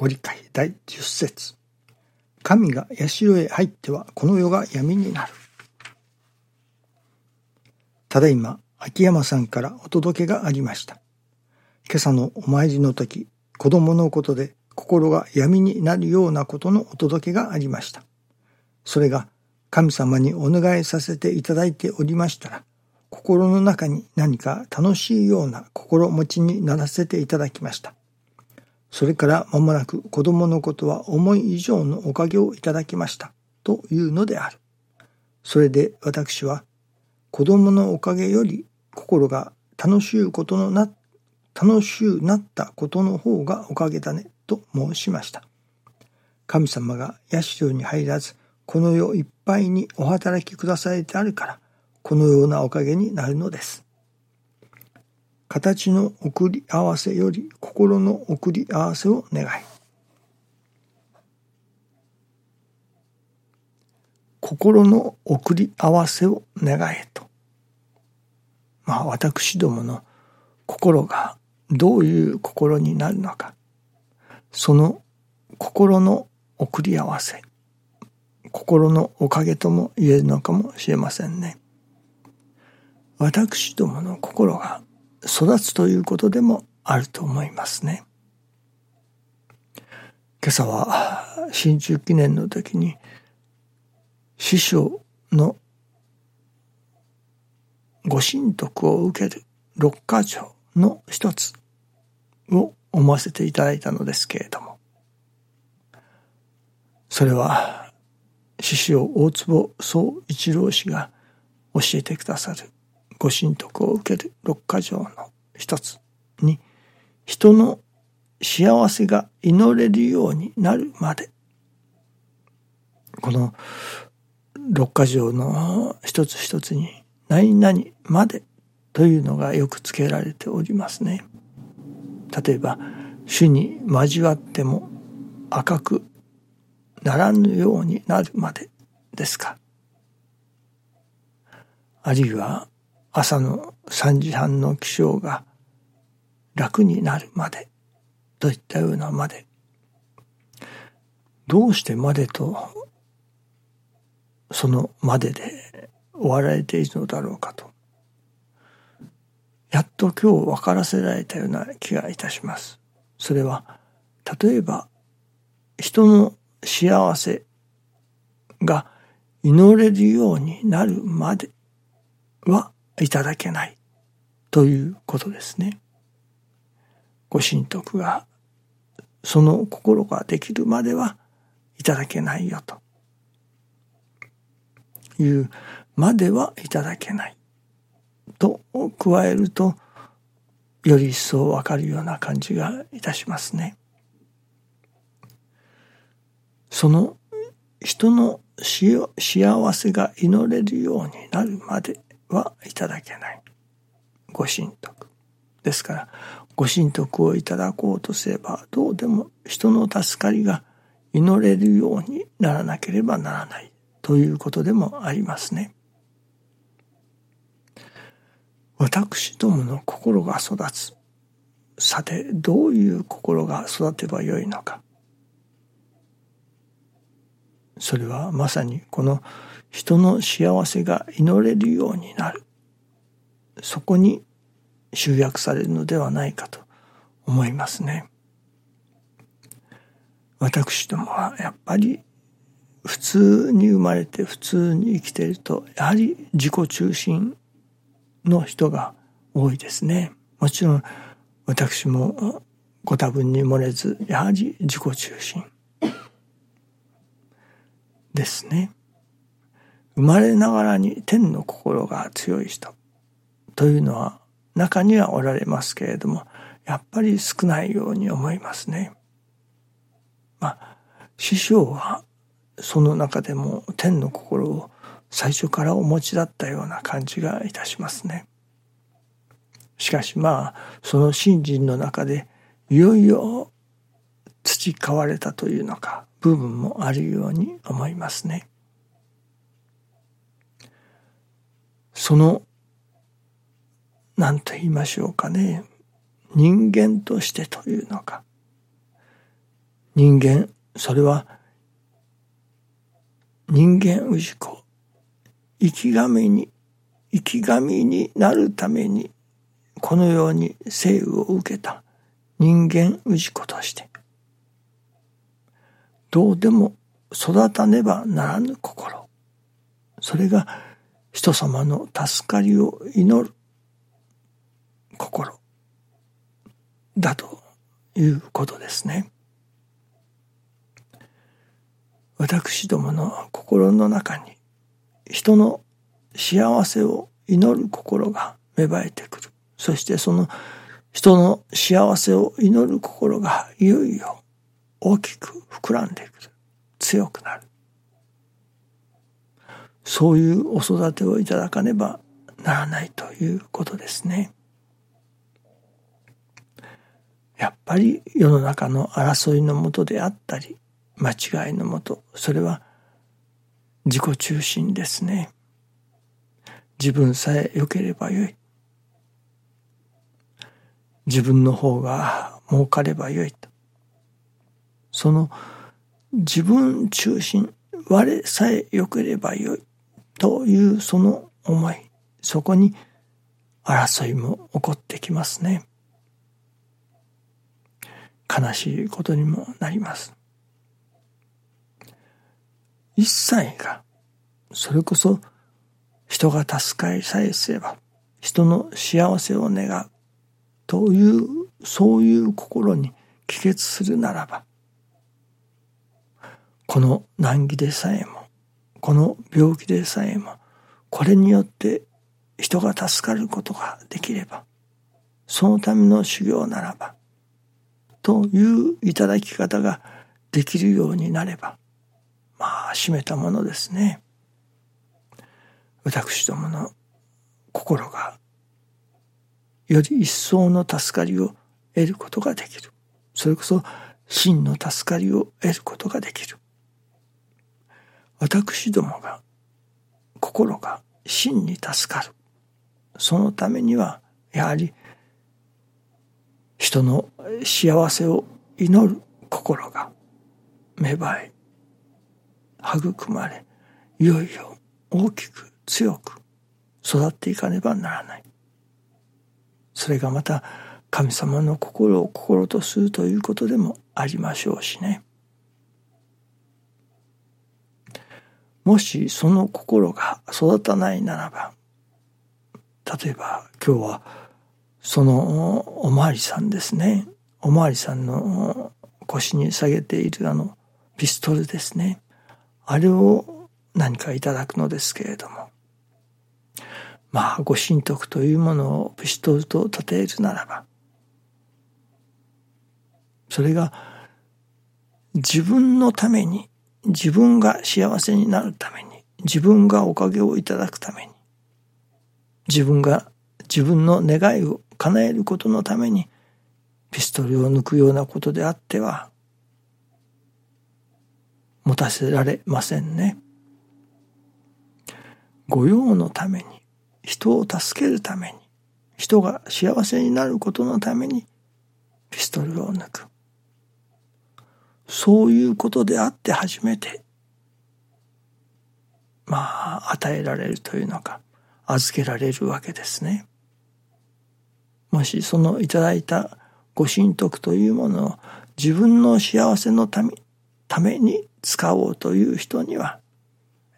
ご理解第10節神が社へ入ってはこの世が闇になる。ただいま秋山さんからお届けがありました。今朝のお参りの時、子供のことで心が闇になるようなことのお届けがありました。それが神様にお願いさせていただいておりましたら、心の中に何か楽しいような心持ちにならせていただきました。それから間もなく子供のことは思い以上のおかげをいただきましたというのである。それで私は子供のおかげより心が楽しいことのな、楽しゅうなったことの方がおかげだねと申しました。神様が社に入らずこの世いっぱいにお働きくださいてあるからこのようなおかげになるのです。形の送り合わせより心の送り合わせを願い。心の送り合わせを願えと。まあ私どもの心がどういう心になるのか。その心の送り合わせ。心のおかげとも言えるのかもしれませんね。私どもの心が育つということでもあると思いますね。今朝は新中記念の時に師匠のご神徳を受ける六箇条の一つを思わせていただいたのですけれどもそれは師匠大坪宗一郎氏が教えてくださるご神徳を受ける六箇条の一つに人の幸せが祈れるようになるまでこの六箇条の一つ一つに何々までというのがよく付けられておりますね。例えば主に交わっても赤くならぬようになるまでですか。あるいは朝の3時半の起床が楽になるまでといったようなまでどうしてまでとそのまでで終わられているのだろうかとやっと今日分からせられたような気がいたします。それは例えば人の幸せが祈れるようになるまではいただけないということですね。ご神徳がその心ができるまではいただけないよというまではいただけないと加えるとより一層わかるような感じがいたしますね。その人の幸せが祈れるようになるまではいただけない。ご神徳。ですから、ご神徳をいただこうとすれば、どうでも人の助かりが祈れるようにならなければならないということでもありますね。私どもの心が育つ。さて、どういう心が育てばよいのか。それはまさにこの人の幸せが祈れるようになるそこに集約されるのではないかと思いますね。私どもはやっぱり普通に生まれて普通に生きているとやはり自己中心の人が多いですね。もちろん私もご多分に漏れずやはり自己中心ですね。生まれながらに天の心が強い人というのは中にはおられますけれどもやっぱり少ないように思いますね。まあ師匠はその中でも天の心を最初からお持ちだったような感じがいたしますね。しかしまあその信心の中でいよいよ培われたというのか部分もあるように思いますね。その何と言いましょうかね。人間としてというのか。人間それは人間氏子生き神に生き神になるためにこのように生を受けた。人間氏子として。どうでも育たねばならぬ心。それが人様の助かりを祈る心だということですね。私どもの心の中に人の幸せを祈る心が芽生えてくる。そしてその人の幸せを祈る心がいよいよ大きく膨らんでくる。強くなる。そういうお育てをいただかねばならないということですね。やっぱり世の中の争いのもとであったり間違いのもとそれは自己中心ですね。自分さえ良ければよい。自分の方が儲かればよいと。その自分中心我さえ良ければよい。というその思いそこに争いも起こってきますね悲しいことにもなります。一切が、それこそ人が助かりさえすれば、人の幸せを願うという、そういう心に帰結するならば、この難儀でさえも、この病気でさえも、これによって人が助かることができれば、そのための修行ならば、といういただき方ができるようになれば、まあ、締めたものですね。私どもの心がより一層の助かりを得ることができる。それこそ真の助かりを得ることができる。私どもが心が真に助かる。そのためにはやはり人の幸せを祈る心が芽生え育まれいよいよ大きく強く育っていかねばならないそれがまた神様の心を心とするということでもありましょうしねもしその心が育たないならば例えば今日はそのおまわりさんですね。おまわりさんの腰に下げているあのピストルですね。あれを何かいただくのですけれども。まあご神徳というものをピストルと例えるならばそれが自分のために自分が幸せになるために自分がおかげをいただくために自分が自分の願いを叶えることのためにピストルを抜くようなことであっては持たせられませんね。御用のために人を助けるために人が幸せになることのためにピストルを抜くそういうことであって初めてまあ与えられるというのか預けられるわけですね。もしそのいただいたご神徳というものを自分の幸せのためために使おうという人には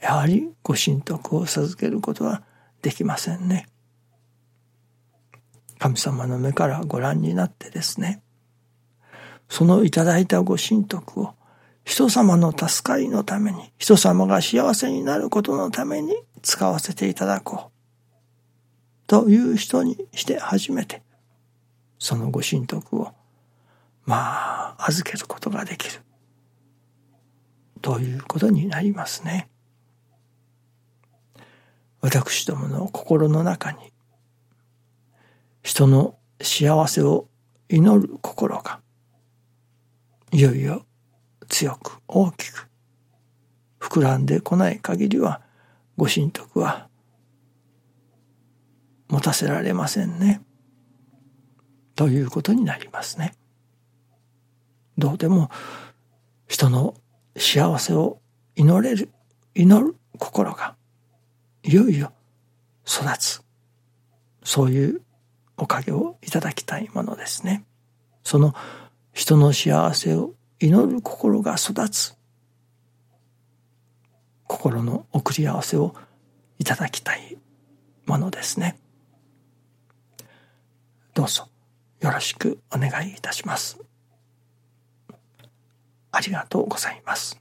やはりご神徳を授けることはできませんね。神様の目からご覧になってですねそのいただいたご神徳を人様の助かりのために人様が幸せになることのために使わせていただこうという人にして初めて、そのご神徳を、まあ、預けることができる。ということになりますね。私どもの心の中に、人の幸せを祈る心が、いよいよ強く大きく膨らんでこない限りは、ご神徳は持たせられませんね。ということになりますね。どうでも人の幸せを祈れる、祈る心が、いよいよ育つ。そういうおかげをいただきたいものですね。その人の幸せを祈る心が育つ。心の送り合わせをいただきたいものですね。どうぞよろしくお願いいたします。ありがとうございます。